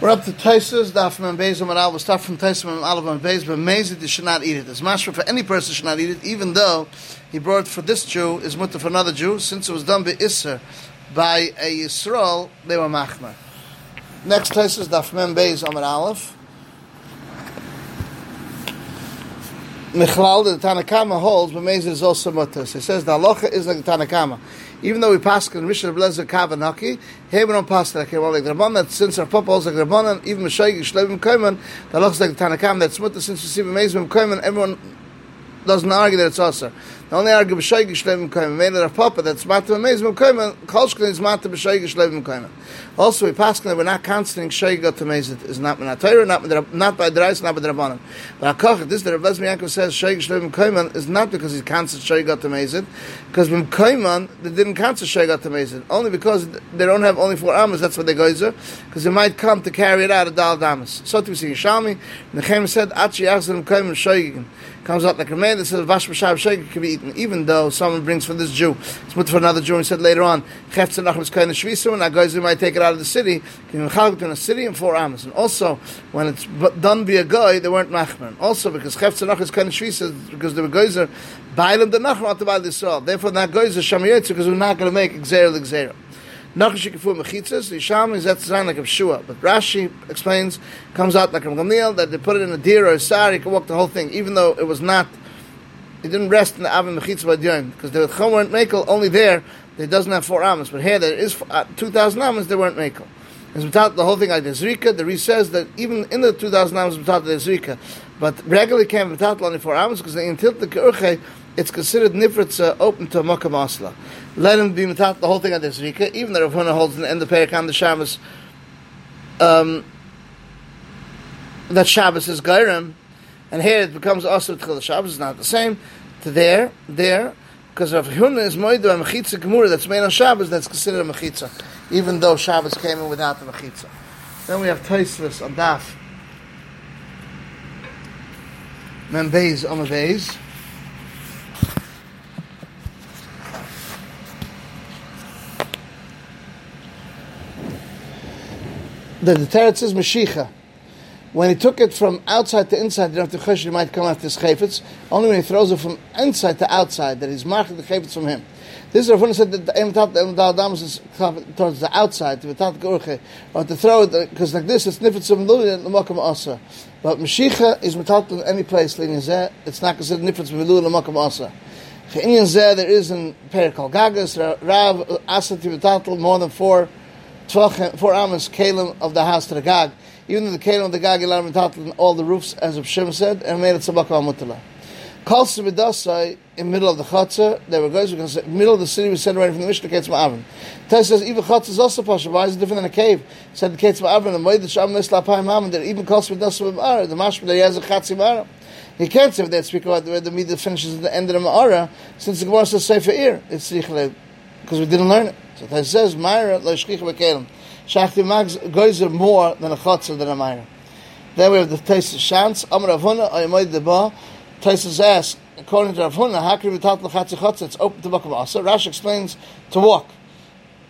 We're up to Taisus, Daf Mem Beis Amar Al. We'll start from Taisus Mem Al Mem Beis, but Mezid, should not eat it. It's mashra for any person should not eat it, even though he brought for this Jew, is mutter for another Jew, since it was done by Isser, by a Yisrael, they were machmer. Next Taisus, Daf Mem Beis Amar Aleph. Michlal, the Tanakama holds, but Mezid is also mutter. So he says the halacha is like the Tanakama. Even though we pass in Mishnah Blazer Kavanaki, here we don't pass like well, like the Rabban that since our Papa holds like the Rabban, even Meshayik Shlevim Koiman, halacha is like the Tanakama that's mutter since we see Mezid Koiman, everyone doesn't argue that it's also. The only argue b'shaygig shleim koyim. Made it a papa that's matam amazing koyim. Uh, Kolshkin is matam b'shaygig shleim koyim. Also, we pass that we're not constantly shaygig to mezit is not not Torah, not not by the not by the rabbanim. But akach this the Rebbe Yaakov says shaygig shleim koyim is not because he he's shaygig to mezit, because when koyim they didn't constant shaygig to mezit only because they don't have only four amas. That's what they go because they might come to carry it out of dal damas. So to see Shami, Nechem said achi yachzim koyim shaygig comes out like a man that says vash b'shav shaygig can be even though someone brings for this Jew, it's put for another Jew, and said later on, Chefza Nachum is kind of Shvisu, and who might take it out of the city, between a city and four amos. And also, when it's done via guy, they weren't Machman. Also, because Chefza Nachum is kind of Shvisu, because the guys are Bailam the Nachum, not the Baal Yisrael. Therefore, that guys are Shamayetzu, because we're not going to make Xer the Xer. Nachash Kifu Mechitzas, the Sham is that sign like a Shua. But Rashi explains, comes out like a Gamliel, that they put it in a deer or a sar, you can walk the whole thing, even though it was not he didn't rest in the Avim Mechitz Badyon because the Chom weren't Mekel only there. It doesn't have four Amos, but here there is uh, two thousand Amos. They weren't Mekel. It's without the whole thing like the Zrika. The Re says that even in the two thousand Amos without the Zrika, but regularly came without only four Amos because until the Keurche, it's considered nifritz uh, open to Makkah Masla. Let him be without the whole thing at the Zrika, even though Rav holds in the end of Perikam the Shabbos. Um, that Shabbos is Gairim, and here it becomes also Tchil Shabbos is not the same to there, there, because Rav Huna is moidu a mechitza gemura that's made on Shabbos that's considered a mechitza, even though Shabbos came in without the mechitza. Then we have Taisvis on Daf. Membeis on Beis. The, the Teretz is Mashiach. When he took it from outside to inside, you have to the Chesed might come after his chayfetz. Only when he throws it from inside to outside, that he's marking the chayfetz from him. This is Rav said that the Emetat the is towards the outside, to the or to throw it, because like this, it's nifetz of Meluli and the Makam Asa. But Mashiach is metat in any place, it's not considered nifetz of Meluli and the Makam Asa. Indian Zeh, there is in Perikal Gagas, Rav Asa to more than four, four amas, Kalim of the house to the Gag even the Kalim of the Gag and all the roofs, as of Shem said, and made it Sabaka Amutala. Kal Sibidasai, in middle of the Chatzah, there were guys who say, middle of the city was separated from the Mishnah Ketz Ma'avin. Tes says, even Chatzah is also Pasha, why is it different than a cave? Said the Ketz Ma'avin, and Moed the Sham Nesla Payim Haman, that even Kal Sibidasai Ma'ara, the Mashma that he has a Chatzi Ma'ara. He can't say that speak about where the Midah finishes at the end of the Ma'ara, since the Gemara says Sefer Ir, it's because we didn't learn it. So it says, Ma'ara, Lo Shkich B'Kelim. Shachti Mags goes more than a chotzer than a minor. Then we have the Taisus Shantz, Amr Avhuna, Ayamoid Deba, Taisus asks, according to Avhuna, how can we talk Lachatzi Chotzer? It's open to Bakam Asa. Rashi explains to walk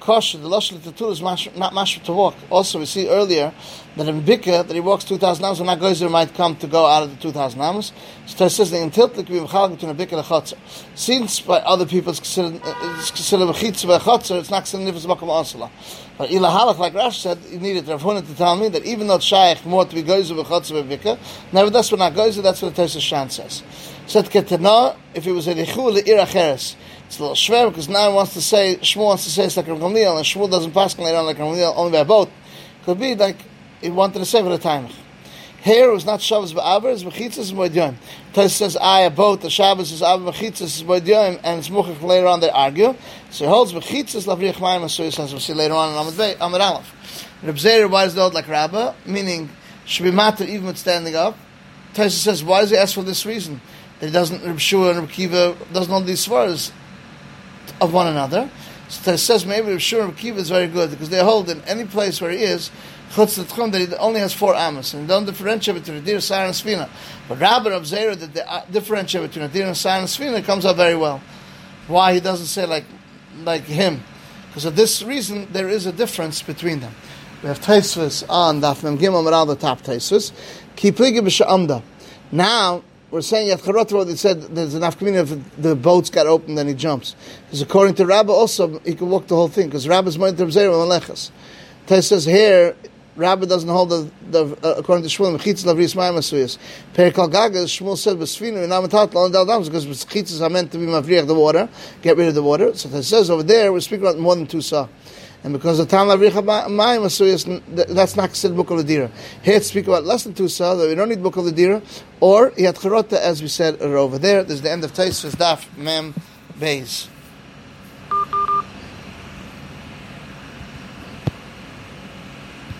kosher, the lashon tatul is mash, not mashma to walk. Also, we see earlier that in Bika, that he walks 2,000 amos, when that gozer might come to go out of the 2,000 amos. So it says that until the be mechal between a Bika and a chotzer. Since by other people it's considered, it's by a chotzer, it's not considered nifas makam asala. But Ila Halach, like Rash said, you needed Rav Huna to tell me that even though it's shaykh more to be gozer by chotzer by Bika, nevertheless when not gozer, that's what the Tesis Shan says. Said Ketana, if it was a lichul le'ir acheres, it's a little schwer because now wants to say, Shmuel wants to say it's like a Gamliel, and Shmuel doesn't pass later on like Gamliel, only by boat. Could be like he wanted to say for the time. Here was not Shabbos ba'aver, it's Mechitzas Moedyom. Tos says, I, a boat, the Shabbos is Aver Mechitzas is Moedyom, and it's Muchach later on they argue. So he holds Mechitzas Lavrich Mayim, so he says, we'll see later on in Amud, Amud Aleph. Reb Zeir, why is the old like Rabbah? Meaning, matter even with standing up. Tos says, why does he ask for this reason? That he doesn't, Reb Shua and Reb Kiva, doesn't know these swears of one another. So it says maybe Rav Shur Kiva is very good because they hold in any place where he is that he only has four amos and don't differentiate between a deer, sire, and svina. But Rabbi of Zera that they uh, differentiate between a deer and sire and svina comes out very well. Why he doesn't say like like him? Because of this reason there is a difference between them. We have Taisvis on Daf Mem Gimel around the top Taisvis. Ki pligi b'sha'amda. Now, we're saying at Charot Road, it said there's enough community if the boats got opened, then he jumps. Because according to Rabbi also, he can walk the whole thing, because Rabbi's more into Zera Malechas. Tais says here, Rabbi doesn't hold the, the uh, according to Shmuel, Mechitz Lavris Mayim Asuyas. Perikal Gaga, Shmuel said, Besfinu, and Amatat, Lon Dal Dams, because Mechitzas are meant to be Mavriach the water, get rid of the water. So it says over there, we're speaking about more than two saw. And because the Tam Lavricha Mayim Asuyas, that's not considered Book of Ladira. Here to speak about less than two saw, that we don't need Book of Ladira, or Yat Charota, as we said are over there. There's the end of Tais, Daf, Mem, Beis.